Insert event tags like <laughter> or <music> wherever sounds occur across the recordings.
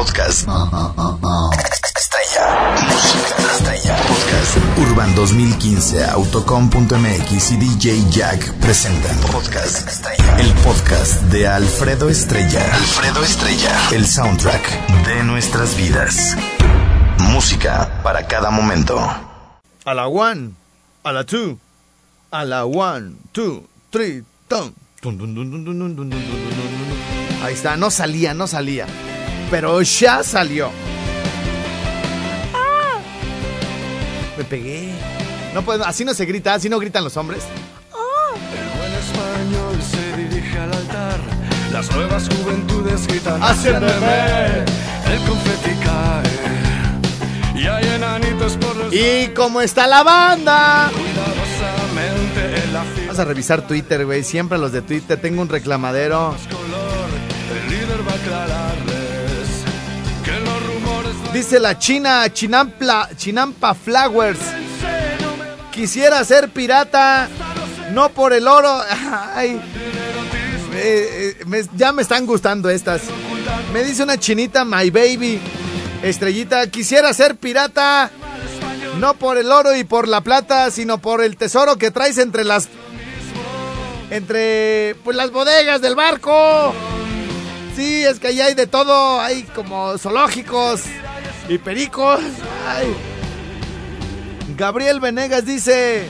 Podcast. Estrella. Música Estrella. Podcast. Urban 2015, autocom.mx y DJ Jack presentan Podcast Estrella. El podcast de Alfredo Estrella. Alfredo Estrella. El soundtrack de nuestras vidas. Música para cada momento. A la one, a la two, a la one, two, three, ton. Ahí está, no salía, no salía. Pero ya salió. ¡Ah! Me pegué. No puedo, así no se grita, así no gritan los hombres. El buen español se dirige al altar. Las nuevas juventudes gritan Hacia bebé. El confeti cae. Y hay enanitos por los ¿Y cómo está la banda? cuidadosamente en la fiesta Vamos a revisar Twitter, güey. Siempre los de Twitter. Tengo un reclamadero. El líder va a rumores Dice la China, Chinampla, Chinampa Flowers. Quisiera ser pirata, no por el oro. <laughs> Ay, eh, ya me están gustando estas. Me dice una chinita, my baby. Estrellita, quisiera ser pirata, no por el oro y por la plata, sino por el tesoro que traes entre las. Entre pues las bodegas del barco. Sí, es que ahí hay de todo, hay como zoológicos y pericos. Gabriel Venegas dice,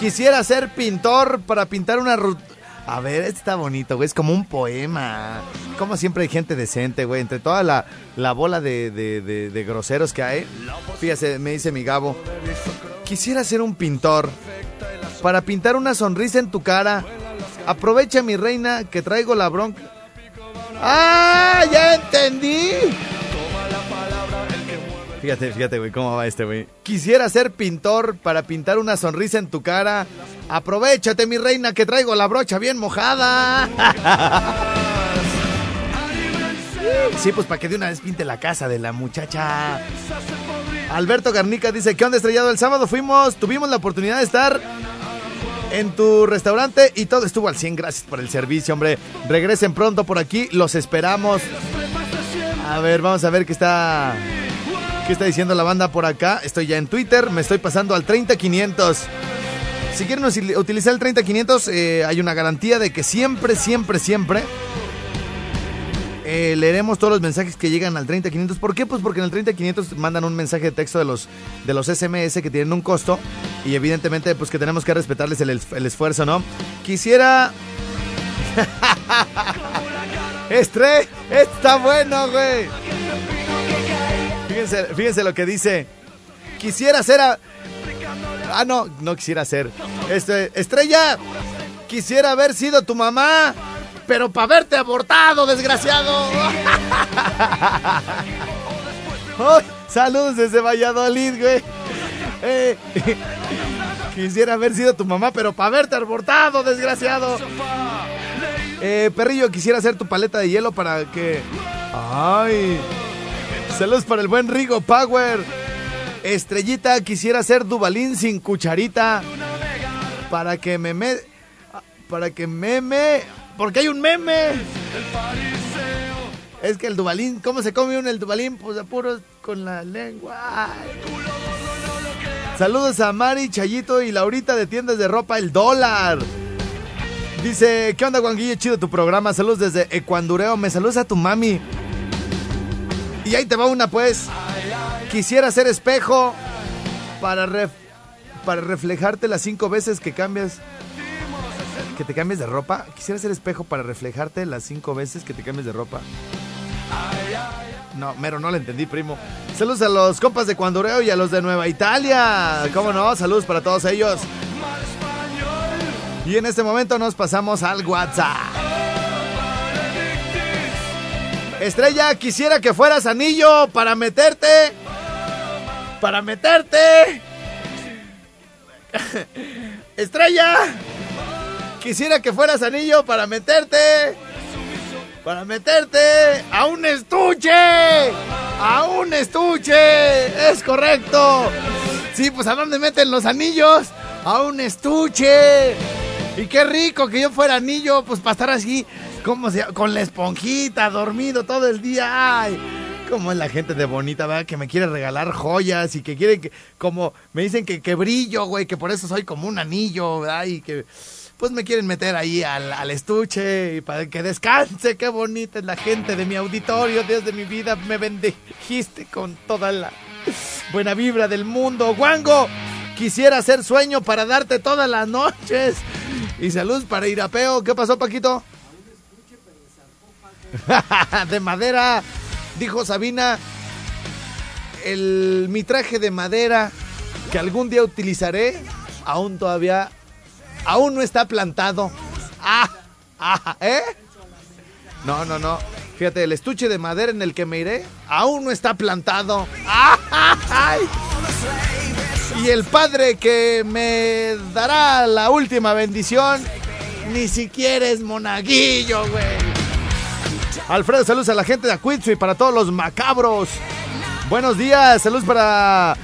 quisiera ser pintor para pintar una ruta. A ver, este está bonito, güey, es como un poema. Como siempre hay gente decente, güey, entre toda la, la bola de, de- de- de groseros que hay. Fíjese, me dice mi Gabo, quisiera ser un pintor para pintar una sonrisa en tu cara. Aprovecha, mi reina, que traigo la bronca. ¡Ah! ¡Ya entendí! Fíjate, fíjate, güey, cómo va este, güey. Quisiera ser pintor para pintar una sonrisa en tu cara. Aprovechate, mi reina, que traigo la brocha bien mojada. <laughs> Sí, pues para que de una vez pinte la casa de la muchacha. Alberto Garnica dice, ¿qué onda estrellado? El sábado fuimos, tuvimos la oportunidad de estar en tu restaurante y todo estuvo al 100. Gracias por el servicio, hombre. Regresen pronto por aquí, los esperamos. A ver, vamos a ver qué está qué está diciendo la banda por acá. Estoy ya en Twitter, me estoy pasando al 30500. Si quieren utilizar el 30500, eh, hay una garantía de que siempre, siempre, siempre eh, leeremos todos los mensajes que llegan al 30500. ¿Por qué? Pues porque en el 30500 mandan un mensaje de texto de los, de los SMS que tienen un costo y evidentemente pues que tenemos que respetarles el, el esfuerzo, ¿no? Quisiera... <laughs> Estre, está bueno, güey. Fíjense, fíjense lo que dice. Quisiera ser a... Ah, no, no quisiera ser. Este, Estrella, quisiera haber sido tu mamá, pero para verte abortado, desgraciado. Ay, saludos desde Valladolid, güey. Eh, quisiera haber sido tu mamá, pero para verte abortado, desgraciado. Eh, perrillo, quisiera ser tu paleta de hielo para que. Ay. Saludos para el buen Rigo Power. Estrellita, quisiera ser Dubalín sin cucharita. Para que me me. Para que meme. Porque hay un meme. Es que el Dubalín, ¿cómo se come uno el Dubalín? Pues a puros con la lengua. Saludos a Mari, Chayito y Laurita de tiendas de ropa El Dólar. Dice, ¿qué onda, Guanguillo? Chido tu programa. Saludos desde Ecuandureo. Me saludas a tu mami. Y ahí te va una, pues. Quisiera ser espejo para, ref- para reflejarte las cinco veces que cambias. Que te cambies de ropa. Quisiera ser espejo para reflejarte las cinco veces que te cambies de ropa. No, mero, no le entendí, primo. Saludos a los compas de Cuandureo y a los de Nueva Italia. ¿Cómo no? Saludos para todos ellos. Y en este momento nos pasamos al WhatsApp. Estrella, quisiera que fueras anillo para meterte. Para meterte. <laughs> Estrella, quisiera que fueras anillo para meterte. Para meterte a un estuche. A un estuche. Es correcto. Sí, pues a dónde meten los anillos. A un estuche. Y qué rico que yo fuera anillo, pues para estar así, como se, con la esponjita, dormido todo el día. Ay, como es la gente de bonita, ¿verdad? Que me quiere regalar joyas y que quiere que, como, me dicen que, que brillo, güey, que por eso soy como un anillo, ¿verdad? Y que, pues me quieren meter ahí al, estuche y para que descanse. Qué bonita es la gente de mi auditorio, Dios de mi vida, me bendijiste con toda la buena vibra del mundo. Guango, quisiera hacer sueño para darte todas las noches. Y salud para Irapeo. ¿Qué pasó, Paquito? <laughs> de madera, dijo Sabina. El, mi traje de madera que algún día utilizaré, aún todavía, aún no está plantado. Ah, ah, ¿eh? No, no, no. Fíjate, el estuche de madera en el que me iré, aún no está plantado. ¡Ah, ay! Y el padre que me dará la última bendición, ni siquiera es monaguillo, güey. Alfredo, saludos a la gente de Acuitsu y para todos los macabros. Buenos días, saludos para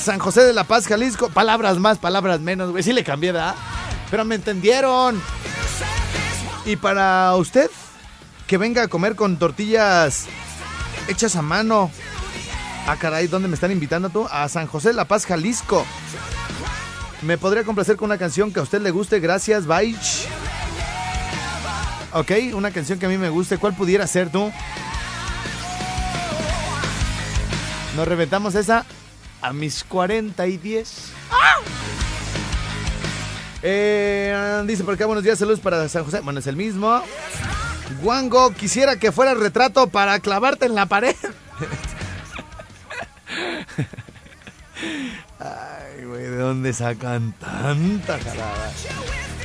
San José de la Paz, Jalisco. Palabras más, palabras menos, güey. Sí le cambié, ¿verdad? Pero me entendieron. Y para usted, que venga a comer con tortillas hechas a mano. Ah, caray, ¿dónde me están invitando tú? A San José la Paz, Jalisco. Me podría complacer con una canción que a usted le guste. Gracias, Baich. Ok, una canción que a mí me guste. ¿Cuál pudiera ser tú? Nos reventamos esa a mis 40 y 10. Eh, dice por acá, buenos días, saludos para San José. Bueno, es el mismo. Guango, quisiera que fuera retrato para clavarte en la pared. <laughs> Ay, güey, ¿de dónde sacan tanta jalada?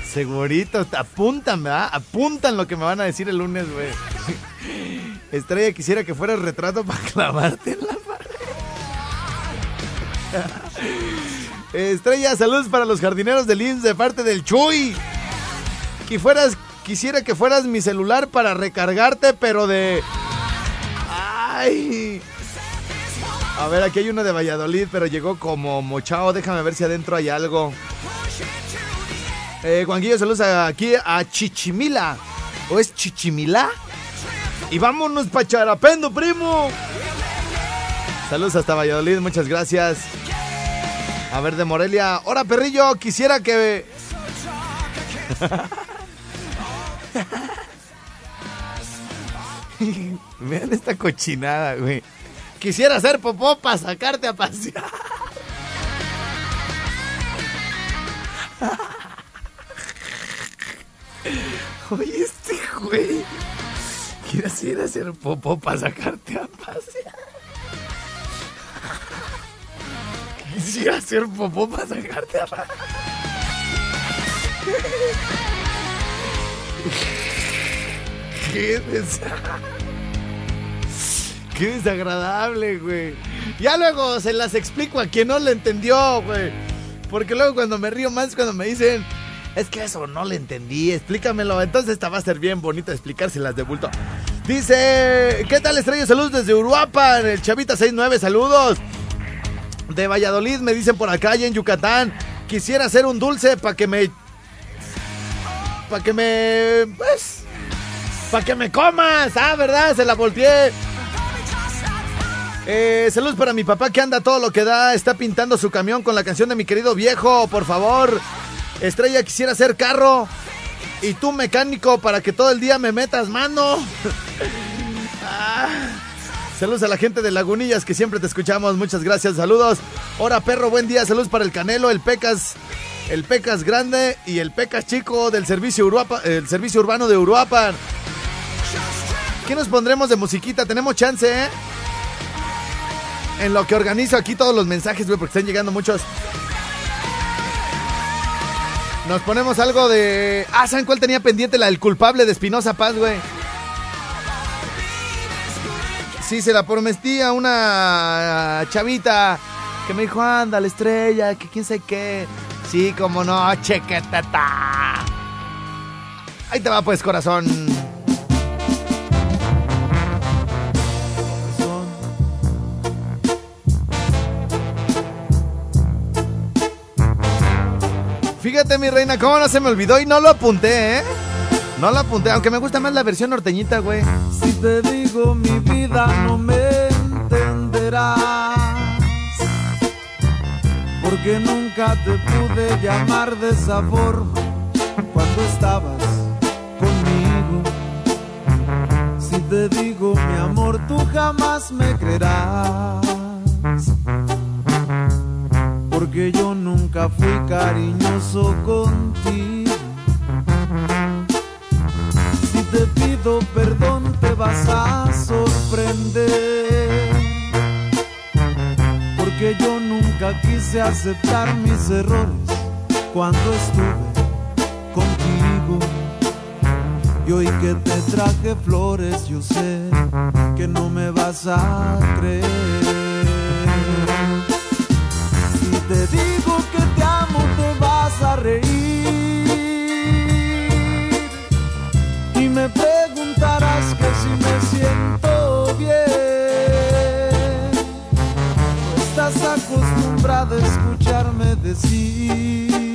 Segurito, apuntan, ¿verdad? Apuntan lo que me van a decir el lunes, güey. <laughs> Estrella, quisiera que fuera retrato para clavarte en la pared. <laughs> Estrella, saludos para los jardineros del IMSS de parte del Chuy. Que fueras, quisiera que fueras mi celular para recargarte, pero de... Ay. A ver, aquí hay uno de Valladolid, pero llegó como mochao. Déjame ver si adentro hay algo. Eh, Juanquillo, saludos aquí a Chichimila. ¿O es Chichimila? Y vámonos pa' Charapendo, primo. Saludos hasta Valladolid, muchas gracias. A ver, de Morelia. Hola, perrillo, quisiera que... <laughs> Vean esta cochinada, güey. Quisiera hacer popó para sacarte a pasear. <laughs> Oye, este güey. Quieres ir a hacer popó para sacarte a pasear. Quisiera hacer popó para sacarte a. Qué desagradable. Güey. Ya luego se las explico a quien no le entendió, güey. Porque luego cuando me río más cuando me dicen, es que eso no le entendí, explícamelo. Entonces esta va a ser bien bonita explicárselas de bulto. Dice, ¿qué tal estrella? Saludos desde Uruapan, el Chavita 69, saludos. De Valladolid me dicen por acá y en Yucatán, quisiera hacer un dulce para que me... Para que me... Pues... Para que me comas. Ah, ¿verdad? Se la volteé. Eh, saludos para mi papá que anda todo lo que da. Está pintando su camión con la canción de mi querido viejo. Por favor. Estrella, quisiera ser carro. Y tú mecánico para que todo el día me metas mano. <laughs> Saludos a la gente de Lagunillas que siempre te escuchamos. Muchas gracias. Saludos. Hora perro, buen día. Saludos para el Canelo, el Pecas, el Pecas grande y el Pecas chico del servicio Uruapa, el servicio urbano de Uruapan. ¿Qué nos pondremos de musiquita? Tenemos chance, ¿eh? En lo que organizo aquí todos los mensajes, güey, porque están llegando muchos. Nos ponemos algo de. Ah, ¿saben cuál tenía pendiente? La del culpable de Espinosa Paz, güey. Sí, se la prometí a una chavita que me dijo, anda, la estrella, que quién sabe qué. Sí, como no, chequetata. Ahí te va pues, corazón. Fíjate, mi reina, cómo no se me olvidó y no lo apunté, ¿eh? No lo apunté, aunque me gusta más la versión norteñita, güey. Si te digo mi vida no me entenderás porque nunca te pude llamar de esa forma cuando estabas conmigo. Si te digo mi amor, tú jamás me creerás, porque yo nunca fui cariñoso contigo. Perdón, te vas a sorprender, porque yo nunca quise aceptar mis errores cuando estuve contigo. Y hoy que te traje flores, yo sé que no me vas a creer. Si te digo que te amo, te vas a reír. Y me si me siento bien. Estás acostumbrada a escucharme decir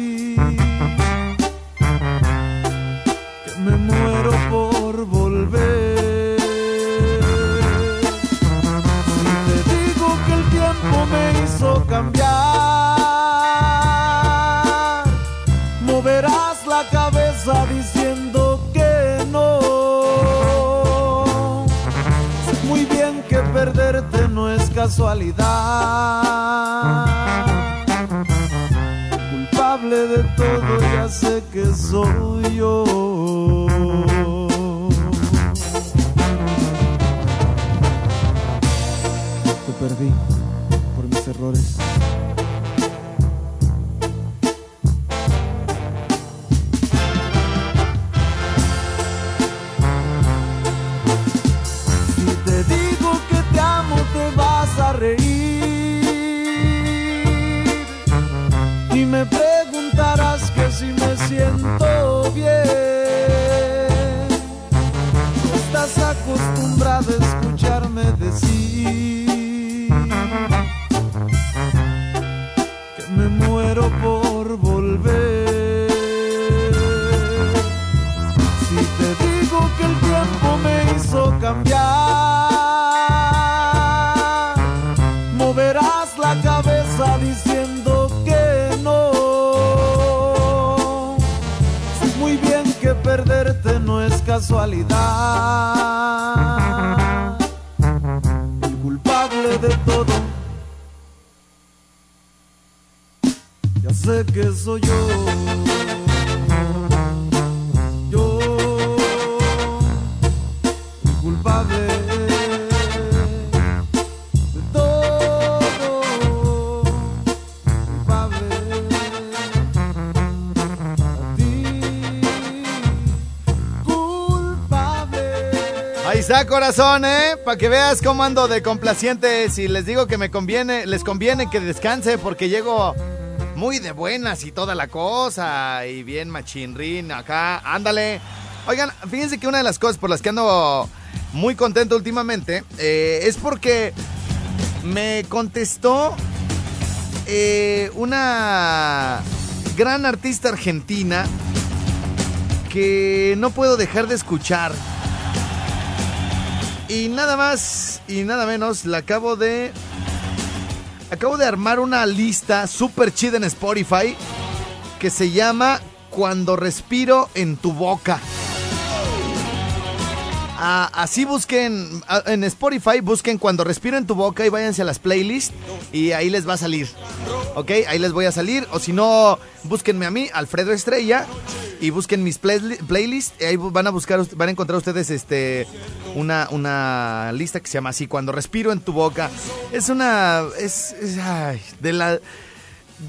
casualidad casualidad. El culpable de todo. Ya sé que soy yo. Corazón, ¿eh? Para que veas cómo ando de complaciente. Si les digo que me conviene, les conviene que descanse porque llego muy de buenas y toda la cosa. Y bien machinrín acá. Ándale. Oigan, fíjense que una de las cosas por las que ando muy contento últimamente eh, es porque me contestó eh, una gran artista argentina que no puedo dejar de escuchar. Y nada más y nada menos, la acabo de. Acabo de armar una lista super chida en Spotify que se llama Cuando respiro en tu boca. Ah, así busquen ah, en Spotify, busquen Cuando respiro en tu boca y váyanse a las playlists y ahí les va a salir. ¿Ok? Ahí les voy a salir. O si no, búsquenme a mí, Alfredo Estrella, y busquen mis play- playlists. Y ahí van a buscar, van a encontrar ustedes este una, una lista que se llama así, Cuando respiro en tu boca. Es una. Es. de la.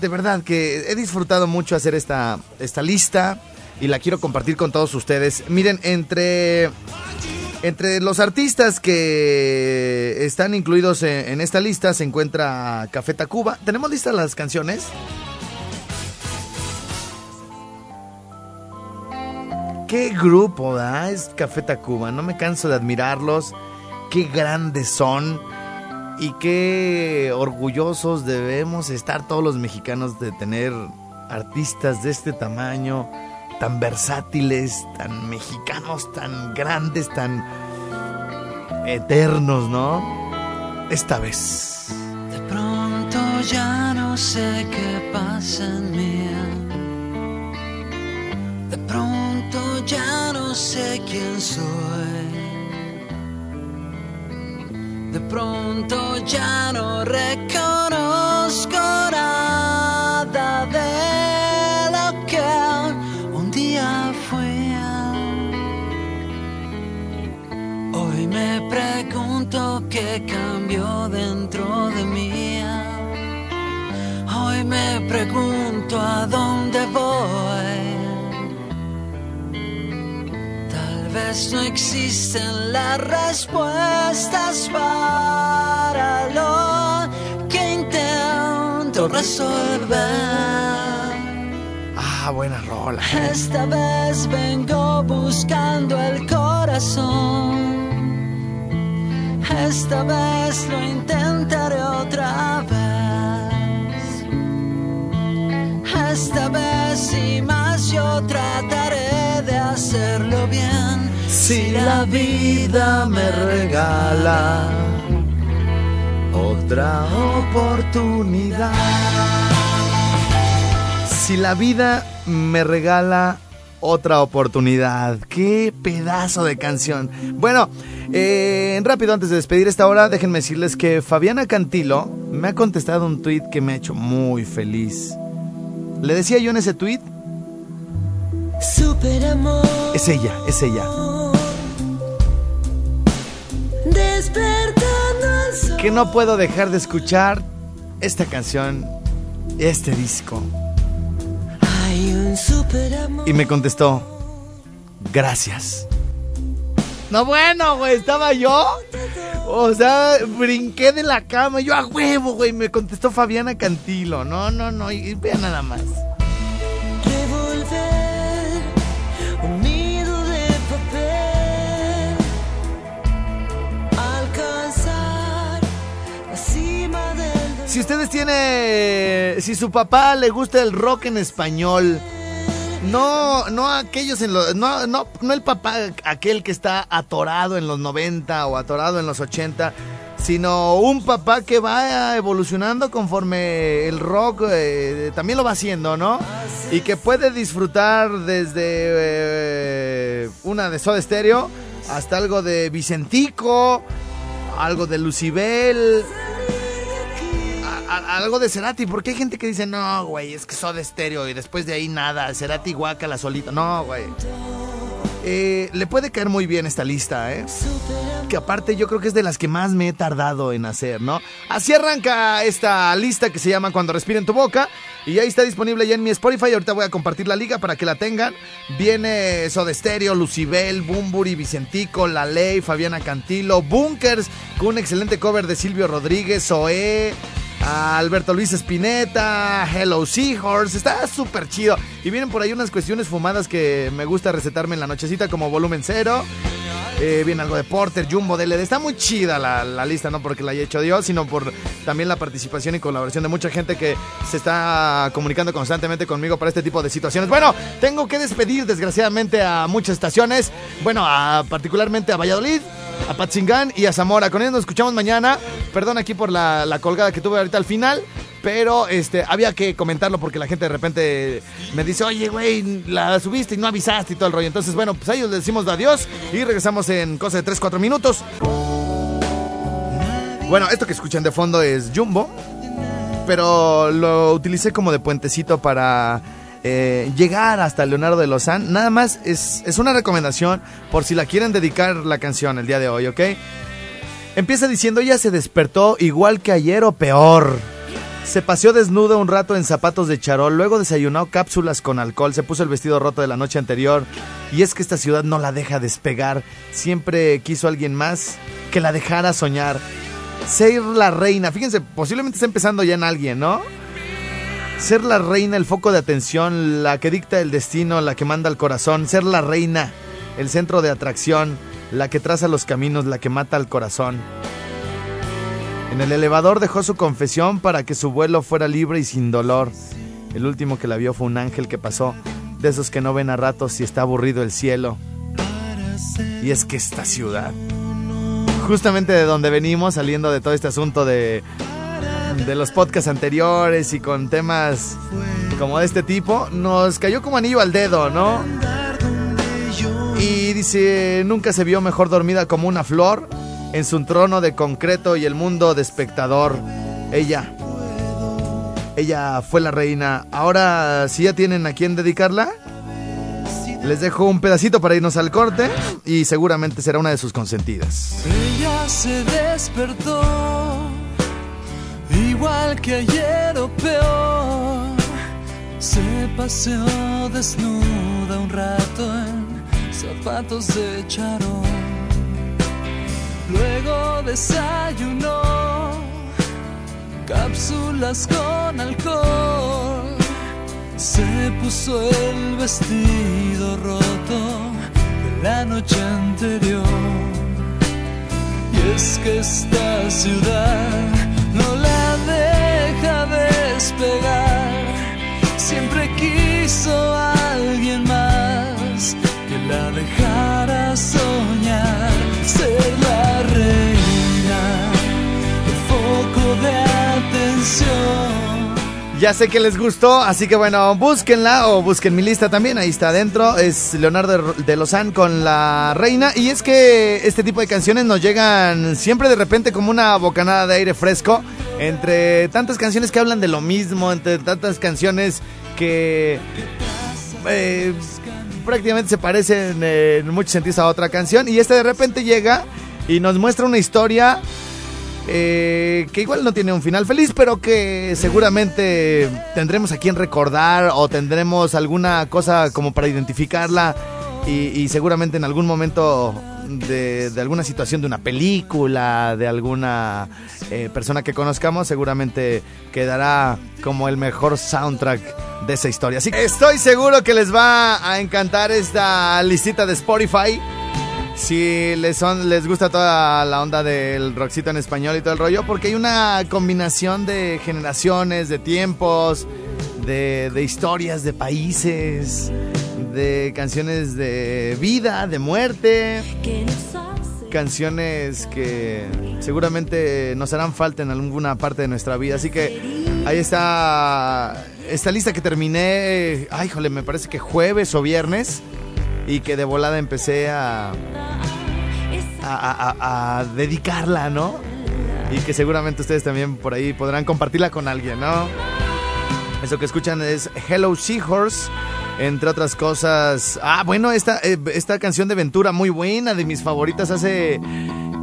De verdad que he disfrutado mucho hacer esta, esta lista y la quiero compartir con todos ustedes. Miren, entre Entre los artistas que están incluidos en, esta lista se encuentra Café Tacuba. ¿Tenemos listas las canciones? Qué grupo, da Es Café Tacuba. No me canso de admirarlos. Qué grandes son. Y qué orgullosos debemos estar todos los mexicanos de tener artistas de este tamaño, tan versátiles, tan mexicanos, tan grandes, tan eternos, ¿no? Esta vez. De pronto ya no sé qué pasa en mí. De pronto ya no sé quién soy. De pronto ya no reconozco qué cambió dentro de mí. Hoy me pregunto a dónde voy. Tal vez no existen las respuestas para lo que intento resolver. Ah, buena rola. Esta vez vengo buscando el corazón. Esta vez lo intentaré otra vez. Esta vez y más yo trataré de hacerlo bien. Si la vida me regala otra oportunidad. Si la vida me regala otra oportunidad. Qué pedazo de canción. Bueno, eh, rápido antes de despedir esta hora, déjenme decirles que Fabiana Cantilo me ha contestado un tweet que me ha hecho muy feliz. Le decía yo en ese tweet, Super amor. es ella, es ella. Que no puedo dejar de escuchar esta canción, este disco. Y me contestó, gracias. No, bueno, güey, estaba yo. O sea, brinqué de la cama, yo a huevo, güey. Me contestó Fabiana Cantilo. No, no, no, y vean nada más. Si ustedes tienen. Si su papá le gusta el rock en español. No, no aquellos en los. No, no, no el papá, aquel que está atorado en los 90 o atorado en los 80. Sino un papá que va evolucionando conforme el rock eh, también lo va haciendo, ¿no? Y que puede disfrutar desde eh, una de Soda Stereo hasta algo de Vicentico, algo de Lucibel, algo de Cerati, porque hay gente que dice, no, güey, es que Soda Stereo y después de ahí nada, Cerati guácala solito. No, güey. Eh, le puede caer muy bien esta lista, ¿eh? Que aparte yo creo que es de las que más me he tardado en hacer, ¿no? Así arranca esta lista que se llama Cuando respira en tu boca. Y ahí está disponible ya en mi Spotify. Ahorita voy a compartir la liga para que la tengan. Viene Soda Stereo, Lucibel, Bumburi, Vicentico, La Ley, Fabiana Cantilo, Bunkers, con un excelente cover de Silvio Rodríguez, Zoé, Alberto Luis Espineta, Hello Seahorse, está súper chido. Y vienen por ahí unas cuestiones fumadas que me gusta recetarme en la nochecita como volumen cero. Eh, viene algo de Porter, Jumbo, DLD. Está muy chida la, la lista, no porque la haya hecho Dios, sino por también la participación y colaboración de mucha gente que se está comunicando constantemente conmigo para este tipo de situaciones. Bueno, tengo que despedir desgraciadamente a muchas estaciones. Bueno, particularmente a Valladolid, a Patzingán y a Zamora. Con ellos nos escuchamos mañana. Perdón aquí por la, la colgada que tuve ahorita al final. Pero este, había que comentarlo porque la gente de repente me dice, oye, güey, la subiste y no avisaste y todo el rollo. Entonces, bueno, pues a ellos les decimos adiós y regresamos en cosa de 3-4 minutos. Bueno, esto que escuchan de fondo es Jumbo, pero lo utilicé como de puentecito para eh, llegar hasta Leonardo de Lozán. Nada más es, es una recomendación por si la quieren dedicar la canción el día de hoy, ¿ok? Empieza diciendo, ella se despertó igual que ayer o peor. Se paseó desnudo un rato en zapatos de charol, luego desayunó cápsulas con alcohol, se puso el vestido roto de la noche anterior Y es que esta ciudad no la deja despegar. Siempre quiso alguien más que la dejara soñar. Ser la reina. Fíjense, posiblemente está empezando ya en alguien, ¿no? Ser la reina, el foco de atención, la que dicta el destino, la que manda el corazón. Ser la reina, el centro de atracción, la que traza los caminos, la que mata al corazón. En el elevador dejó su confesión para que su vuelo fuera libre y sin dolor. El último que la vio fue un ángel que pasó, de esos que no ven a ratos y está aburrido el cielo. Y es que esta ciudad, justamente de donde venimos, saliendo de todo este asunto de, de los podcasts anteriores y con temas como de este tipo, nos cayó como anillo al dedo, ¿no? Y dice, nunca se vio mejor dormida como una flor en su trono de concreto y el mundo de espectador. Ella, ella fue la reina. Ahora, si ya tienen a quién dedicarla, les dejo un pedacito para irnos al corte y seguramente será una de sus consentidas. Ella se despertó, igual que ayer o peor. Se paseó desnuda un rato en zapatos de charol. Luego desayunó cápsulas con alcohol. Se puso el vestido roto de la noche anterior. Y es que esta ciudad no la deja despegar. Siempre quiso alguien más que la dejara soñar. Ya sé que les gustó, así que bueno, búsquenla o busquen mi lista también, ahí está adentro, es Leonardo de Lozán con la reina. Y es que este tipo de canciones nos llegan siempre de repente como una bocanada de aire fresco, entre tantas canciones que hablan de lo mismo, entre tantas canciones que eh, prácticamente se parecen en muchos sentidos a otra canción. Y esta de repente llega y nos muestra una historia eh, que igual no tiene un final feliz, pero que seguramente tendremos a quien recordar o tendremos alguna cosa como para identificarla y, seguramente en algún momento de, de alguna situación de una película, de alguna eh, persona que conozcamos, seguramente quedará como el mejor soundtrack de esa historia. Así que estoy seguro que les va a encantar esta listita de Spotify. Si les, son, les gusta toda la onda del rockcito en español y todo el rollo, porque hay una combinación de generaciones, de tiempos, de, de historias, de países, de canciones de vida, de muerte, canciones que seguramente nos harán falta en alguna parte de nuestra vida. Así que ahí está esta lista que terminé, ay, jole, me parece que jueves o viernes y que de volada empecé a, a, dedicarla, ¿no? Y que seguramente ustedes también por ahí podrán compartirla con alguien, ¿no? Eso que escuchan es Hello Seahorse, entre otras cosas. Ah, bueno, esta, eh, esta canción de Ventura muy buena, de mis favoritas hace,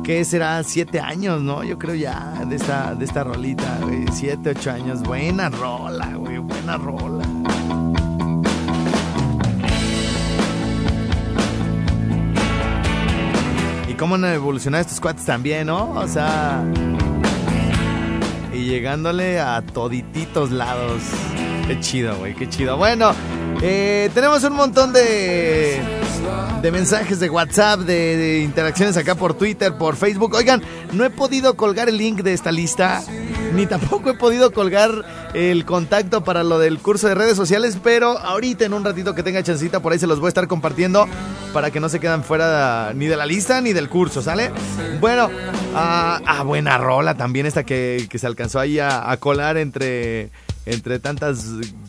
¿qué será? Siete años, ¿no? Yo creo ya, de esta, de esta rolita, güey. Siete, ocho años. Buena rola, güey, buena rola. Cómo han evolucionado estos cuates también, ¿no? O sea... Y llegándole a todititos lados. Qué chido, güey, qué chido. Bueno, eh, tenemos un montón de, de mensajes de WhatsApp, de, de interacciones acá por Twitter, por Facebook. Oigan, no he podido colgar el link de esta lista, ni tampoco he podido colgar el contacto para lo del curso de redes sociales, pero ahorita en un ratito que tenga chancita por ahí se los voy a estar compartiendo para que no se quedan fuera ni de la lista ni del curso, ¿sale? Bueno, ah, ah, buena rola también esta que, que se alcanzó ahí a, a colar entre, entre tantas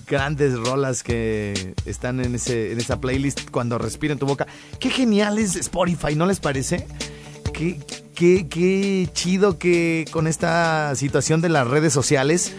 grandes rolas que están en, ese, en esa playlist cuando respira en tu boca. Qué genial es Spotify, ¿no les parece? Qué, qué, chido que con esta situación de las redes sociales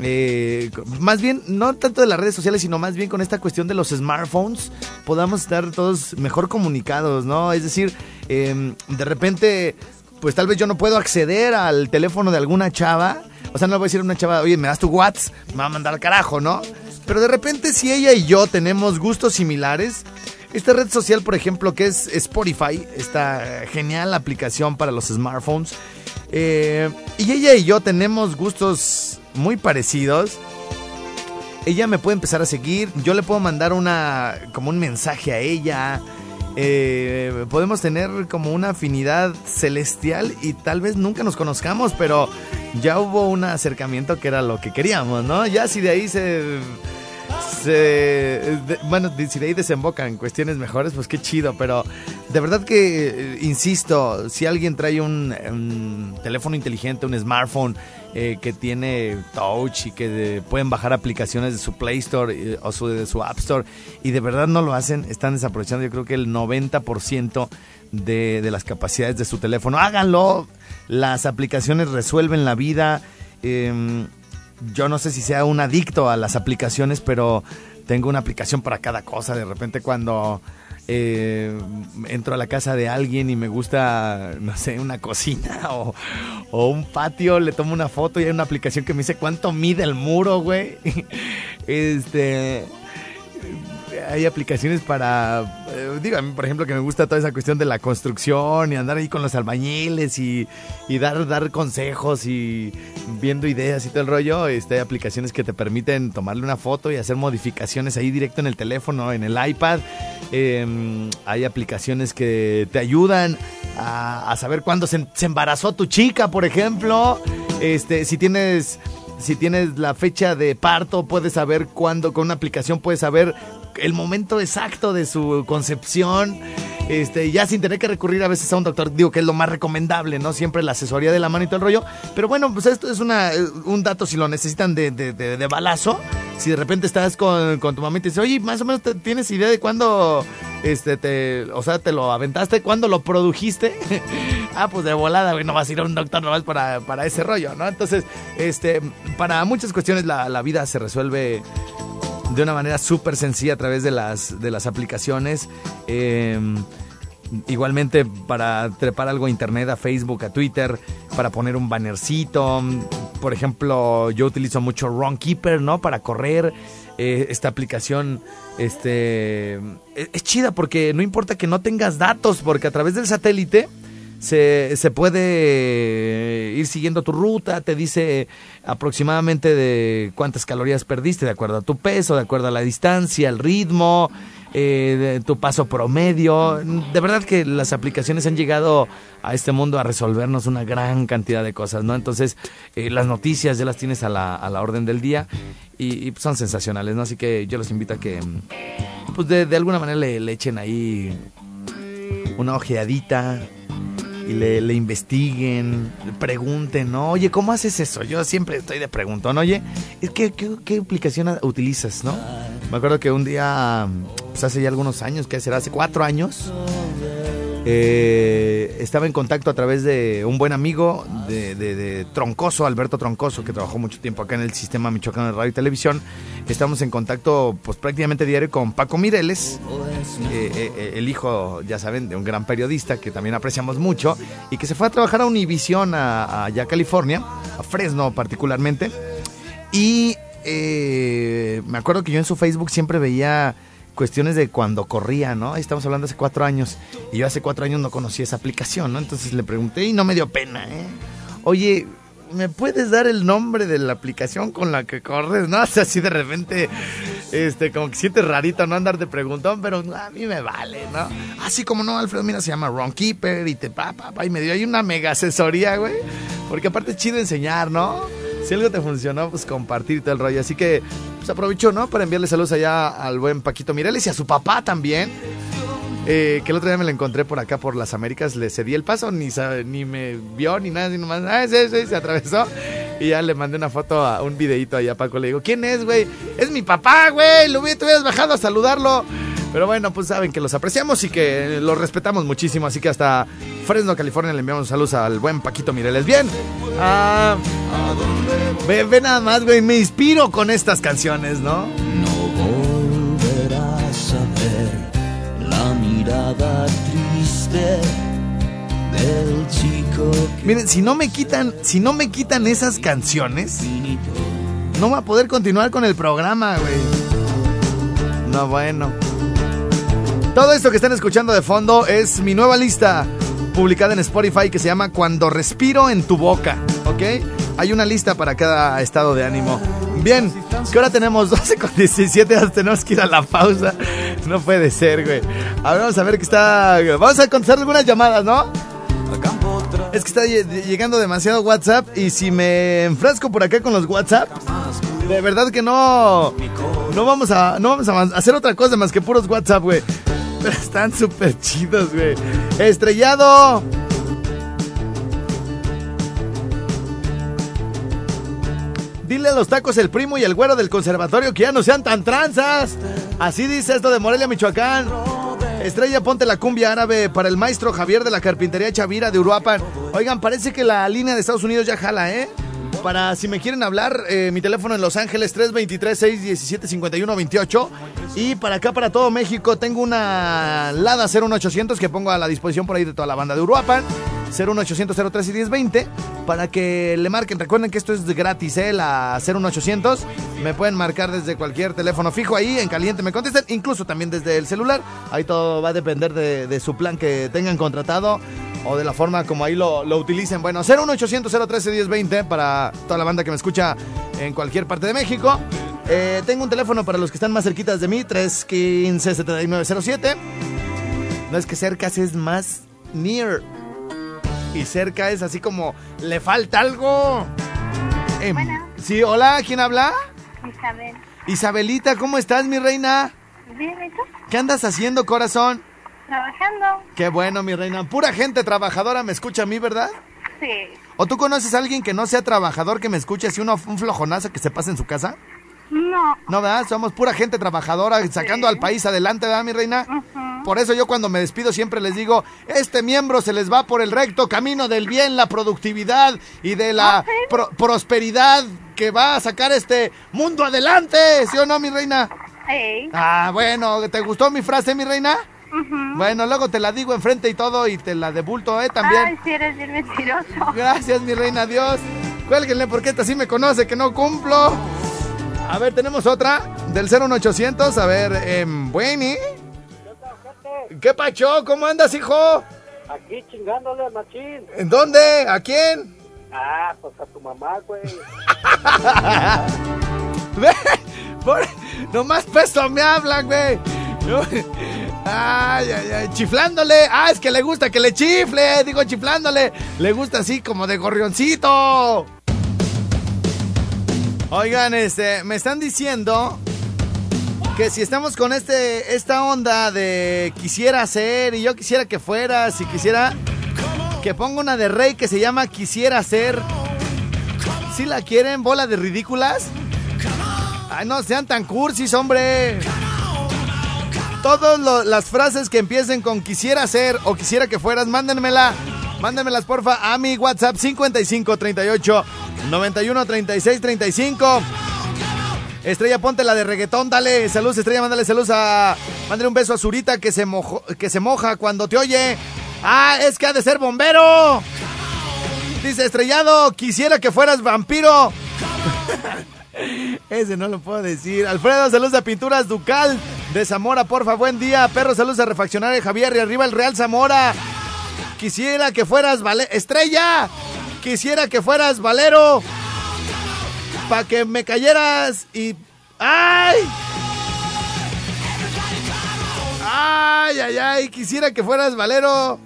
eh, más bien, no tanto de las redes sociales, sino más bien con esta cuestión de los smartphones, podamos estar todos mejor comunicados, ¿no? Es decir, eh, de repente, pues tal vez yo no puedo acceder al teléfono de alguna chava, o sea, no le voy a decir a una chava, oye, me das tu WhatsApp, me va a mandar al carajo, ¿no? Pero de repente, si ella y yo tenemos gustos similares, Esta red social, por ejemplo, que es Spotify, esta genial aplicación para los smartphones. Eh, y ella y yo tenemos gustos muy parecidos. Ella me puede empezar a seguir, yo le puedo mandar una como un mensaje a ella. Eh, podemos tener como una afinidad celestial y tal vez nunca nos conozcamos, pero ya hubo un acercamiento que era lo que queríamos, ¿no? Ya si de ahí se se, bueno, si de ahí desembocan cuestiones mejores, pues qué chido, pero de verdad que, eh, insisto, si alguien trae un, teléfono inteligente, un smartphone eh, que tiene touch y que pueden bajar aplicaciones de su Play Store eh, o su, de su App Store y de verdad no lo hacen, están desaprovechando yo creo que el 90% de, de las capacidades de su teléfono. Háganlo, las aplicaciones resuelven la vida. Eh, yo no sé si sea un adicto a las aplicaciones, pero tengo una aplicación para cada cosa. De repente cuando eh, entro a la casa de alguien y me gusta, no sé, una cocina o, o, un patio, le tomo una foto y hay una aplicación que me dice cuánto mide el muro, güey. <laughs> este hay aplicaciones para, eh, digo, a mí por ejemplo que me gusta toda esa cuestión de la construcción y andar ahí con los albañiles y, dar, dar consejos y viendo ideas y todo el rollo, este, hay aplicaciones que te permiten tomarle una foto y hacer modificaciones ahí directo en el teléfono, en el iPad. Em, hay aplicaciones que te ayudan a, saber cuándo se, se embarazó tu chica, por ejemplo. Este, si tienes si tienes la fecha de parto, puedes saber cuándo, con una aplicación puedes saber el momento exacto de su concepción. Este, ya sin tener que recurrir a veces a un doctor, digo que es lo más recomendable, ¿no? Siempre la asesoría de la mano y todo el rollo. Pero bueno, pues esto es una, un dato si lo necesitan de, de, balazo. Si de repente estás con, tu mamá y te dice, oye, más o menos tienes idea de cuándo, este, te, o sea, te lo aventaste, cuándo lo produjiste. <laughs> ah, pues de volada, güey, no vas a ir a un doctor nomás para, para ese rollo, ¿no? Entonces, este, para muchas cuestiones la, la vida se resuelve de una manera súper sencilla a través de las, de las aplicaciones. Em, igualmente para trepar algo a internet, a Facebook, a Twitter, para poner un bannercito. Por ejemplo, yo utilizo mucho Runkeeper, ¿no? Para correr. Eh, esta aplicación este, es, es chida porque no importa que no tengas datos, porque a través del satélite se, se puede ir siguiendo tu ruta, te dice aproximadamente de cuántas calorías perdiste de acuerdo a tu peso, de acuerdo a la distancia, el ritmo, eh, tu paso promedio. De verdad que las aplicaciones han llegado a este mundo a resolvernos una gran cantidad de cosas, ¿no? Entonces, eh, las noticias ya las tienes a la, a la orden del día y, son sensacionales, ¿no? Así que yo los invito a que, pues de, de alguna manera le, le echen ahí una ojeadita y le, investiguen, le pregunten, ¿no? Oye, ¿cómo haces eso? Yo siempre estoy de preguntón, oye, ¿qué, qué, qué aplicación utilizas, no? Me acuerdo que un día, pues hace ya algunos años, ¿qué será? Hace cuatro años, eh, estaba en contacto a través de un buen amigo de, Troncoso, Alberto Troncoso, que trabajó mucho tiempo acá en el sistema Michoacán de Radio y Televisión. Estamos en contacto pues prácticamente diario con Paco Mireles, eh, eh, el hijo, ya saben, de un gran periodista que también apreciamos mucho y que se fue a trabajar a Univision allá a California, a Fresno particularmente. Y me acuerdo que yo en su Facebook siempre veía cuestiones de cuando corría, ¿no? Ahí estamos hablando hace cuatro años. Y yo hace cuatro años no conocía esa aplicación, ¿no? Entonces le pregunté y no me dio pena, ¿eh? Oye, ¿me puedes dar el nombre de la aplicación con la que corres? ¿No? <laughs> Así de repente, este, como que sientes rarito no andar de preguntón, pero a mí me vale, ¿no? Así como no, Alfredo, mira, se llama Ron Keeper y te pa, pa, pa, y me dio ahí una mega asesoría, güey. Porque aparte es chido enseñar, ¿no? Si algo te funcionó, pues compartir todo el rollo. Así que pues aprovechó, ¿no? Para enviarle saludos allá al buen Paquito Mireles y a su papá también. Eh, que el otro día me lo encontré por acá por las Américas, le cedí el paso, ni, ni me vio ni nada, sino más, ah, sí, sí, se atravesó. Y ya le mandé una foto, a un videito allá a Paco, le digo, ¿quién es, güey? Es mi papá, güey, lo te hubieras bajado a saludarlo. Pero bueno, pues saben que los apreciamos y que los respetamos muchísimo. Así que hasta Fresno, California, le enviamos saludos al buen Paquito Mireles. Bien. Ah, ve, nada más, güey. Me inspiro con estas canciones, ¿no? No volverás a ver la mirada triste del chico. Miren, si no me quitan, si no me quitan esas canciones, no va a poder continuar con el programa, güey. No, bueno. Todo esto que están escuchando de fondo es mi nueva lista publicada en Spotify que se llama Cuando respiro en tu boca, ¿ok? Hay una lista para cada estado de ánimo. Bien, que ahora tenemos <laughs> 12 con 17, ya tenemos que ir a la pausa. No puede ser, güey. A ver, vamos a ver qué está... Vamos a contestar algunas llamadas, ¿no? Es que está lle- llegando demasiado WhatsApp y si me enfrasco por acá con los WhatsApp, de verdad que no... No vamos a, no vamos a hacer otra cosa más que puros WhatsApp, güey. Pero están súper chidos, güey. Estrellado. Dile a los tacos el primo y el güero del conservatorio que ya no sean tan tranzas. Así dice esto de Morelia, Michoacán. Estrella, ponte la cumbia árabe para el maestro Javier de la carpintería Chavira de Uruapan. Oigan, parece que la línea de Estados Unidos ya jala, ¿eh? Para si me quieren hablar, eh, mi teléfono en Los Ángeles 323-617-5128. Y para acá, para todo México, tengo una Lada 01800 que pongo a la disposición por ahí de toda la banda de Uruapan. 01800 03 y 1020 para que le marquen. Recuerden que esto es gratis, ¿eh? La 01800. Me pueden marcar desde cualquier teléfono fijo ahí, en caliente me contestan, incluso también desde el celular. Ahí todo va a depender de, su plan que tengan contratado o de la forma como ahí lo, lo utilicen. Bueno, 01800 013 1020 para toda la banda que me escucha en cualquier parte de México. Eh, tengo un teléfono para los que están más cerquitas de mí, 315 7907. No es que cerca es más near. Y cerca es así como, le falta algo. Em, Bueno. Sí, hola, ¿quién habla? Isabel. Isabelita, ¿cómo estás, mi reina? Bien, ¿y tú? ¿Qué andas haciendo, corazón? Trabajando. Qué bueno, mi reina. Pura gente trabajadora me escucha a mí, ¿verdad? Sí. ¿O tú conoces a alguien que no sea trabajador que me escuche así uno, un flojonazo que se pase en su casa? No. No, ¿verdad? Somos pura gente trabajadora sacando al país adelante, ¿verdad, mi reina? Por eso yo cuando me despido siempre les digo, este miembro se les va por el recto camino del bien, la productividad y de la pro- prosperidad que va a sacar este mundo adelante, ¿sí o no, mi reina? Ey. Ah, bueno, ¿te gustó mi frase, mi reina? Bueno, luego te la digo enfrente y todo y te la debulto, ¿eh? También. Ay, si eres bien mentiroso. Gracias, mi reina, adiós. Cuélguenle porque esta sí me conoce, que no cumplo. A ver, tenemos otra del 01800. A ver, eh, Bueni. ¿Qué pacho? ¿Cómo andas, hijo? Aquí chingándole al machín. ¿En dónde? ¿A quién? Ah, pues a tu mamá, güey. <laughs> Ve, nomás peso me hablan, güey. Ay, ay, ay, chiflándole. Ah, es que le gusta que le chifle. Digo, chiflándole. Le gusta así como de gorrioncito. Oigan, este, me están diciendo que si estamos con este, esta onda de quisiera ser y yo quisiera que fuera, si quisiera que ponga una de rey que se llama quisiera ser. Si la quieren, bola de ridículas. Ay, no sean tan cursis, hombre. Todas las frases que empiecen con quisiera ser o quisiera que fueras, mándenmela. Mándenmelas, porfa, a mi WhatsApp 55 38 91 36 35. Estrella, ponte la de reggaetón, dale. Saludos, Estrella, mándale saludos a. Mándale un beso a Zurita que se, mojo- que se moja cuando te oye. Ah, es que ha de ser bombero. Dice Estrellado, quisiera que fueras vampiro. <laughs> Ese no lo puedo decir. Alfredo, saludos a Pinturas Ducal de Zamora, porfa, buen día. Perro, saludos a Refaccionario Javier y arriba el Real Zamora. Quisiera que fueras vale Estrella. Quisiera que fueras Valero. Pa' que me cayeras y. ¡Ay! ¡Ay, ay, ay! Quisiera que fueras Valero.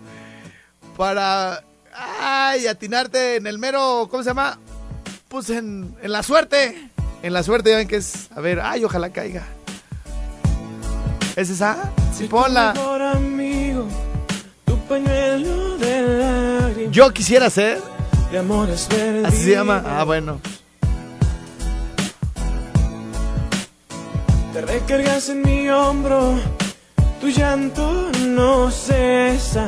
Para. ¡Ay! Atinarte en el mero. ¿Cómo se llama? Pues en, en la suerte. En la suerte, ya ven que es. A ver, ay, ojalá caiga. ¿Es esa? Sí, ponla. Yo quisiera ser. Así se llama. Ah, bueno. Te recargas en mi hombro, tu llanto no cesa.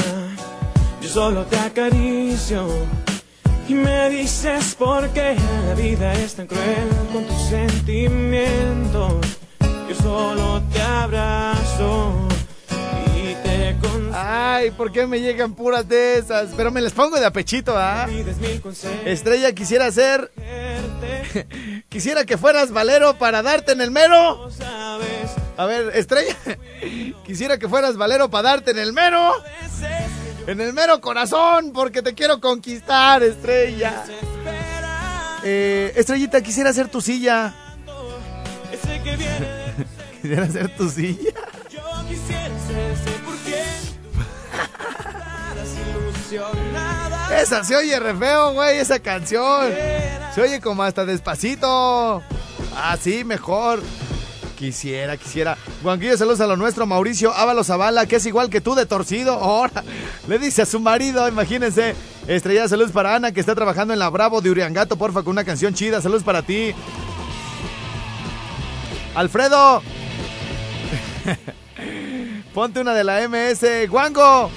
Yo solo te acaricio y me dices por qué la vida es tan cruel con tus sentimientos. Yo solo te abrazo y te concedo. Ay, ¿por qué me llegan puras de esas? Pero me les pongo de apechito, ¿ah? Consejos. Estrella, quisiera ser. <laughs> <laughs> quisiera que fueras Valero para darte en el mero. A ver, Estrella, quisiera que fueras Valero para darte en el mero, en el mero corazón, porque te quiero conquistar, Estrella. Eh, Estrellita, quisiera hacer tu silla. <laughs> Quisiera hacer tu silla. yo quisiera ser. Esa se oye re feo, güey, esa canción. Se oye como hasta despacito. Ah, sí, mejor. Quisiera, quisiera. Juanquillo, saludos a lo nuestro. Mauricio Ábalos Zavala, que es igual que tú de torcido. Ahora, le dice a su marido, imagínense. Estrella, saludos para Ana, que está trabajando en la Bravo de Uriangato, porfa, con una canción chida. Saludos para ti. Alfredo. <laughs> Ponte una de la MS. Guango.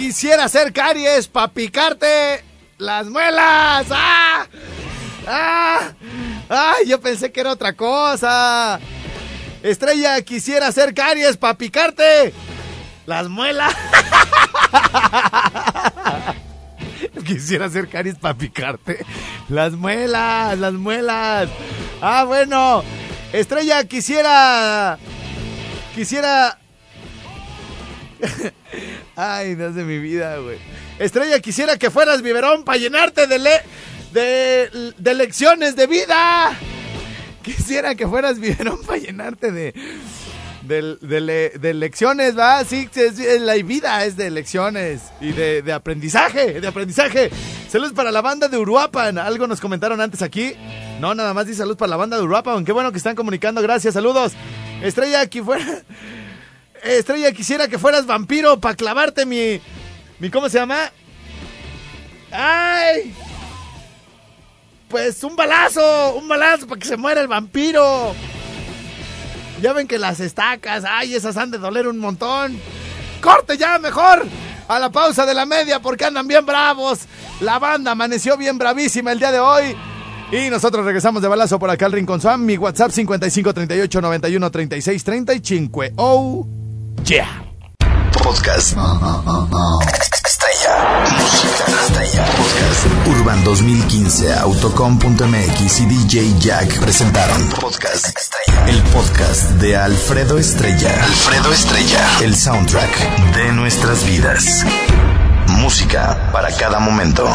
Quisiera hacer caries para picarte las muelas. ¡Ah! ¡Ah! ¡Ay! Yo pensé que era otra cosa. Estrella, quisiera hacer caries para picarte las muelas. <laughs> quisiera hacer caries para picarte las muelas, las muelas. Ah, bueno. Estrella, quisiera. Quisiera. <laughs> Ay, es de mi vida, güey. Estrella, quisiera que fueras biberón para llenarte de, le- de, lecciones de vida. Quisiera que fueras biberón para llenarte de, de, de le- de lecciones, ¿va? Sí, sí, la vida es de lecciones y de, de aprendizaje, de aprendizaje. Saludos para la banda de Uruapan. Algo nos comentaron antes aquí. No, nada más dice saludos para la banda de Uruapan. Qué bueno que están comunicando. Gracias, saludos. Estrella, aquí fuera. Estrella, quisiera que fueras vampiro para clavarte mi, mi. ¿Cómo se llama? ¡Ay! Pues un balazo, un balazo para que se muera el vampiro. Ya ven que las estacas, ay, esas han de doler un montón. ¡Corte ya, mejor! A la pausa de la media porque andan bien bravos. La banda amaneció bien bravísima el día de hoy. Y nosotros regresamos de balazo por acá al Rincón Swam. Mi WhatsApp 5538 91 36 35. Oh, yeah. Podcast. Estrella. Música estrella. Podcast. Urban 2015, Autocom.mx y DJ Jack presentaron Podcast Estrella. El podcast de Alfredo Estrella. Alfredo Estrella. El soundtrack de nuestras vidas. Música para cada momento.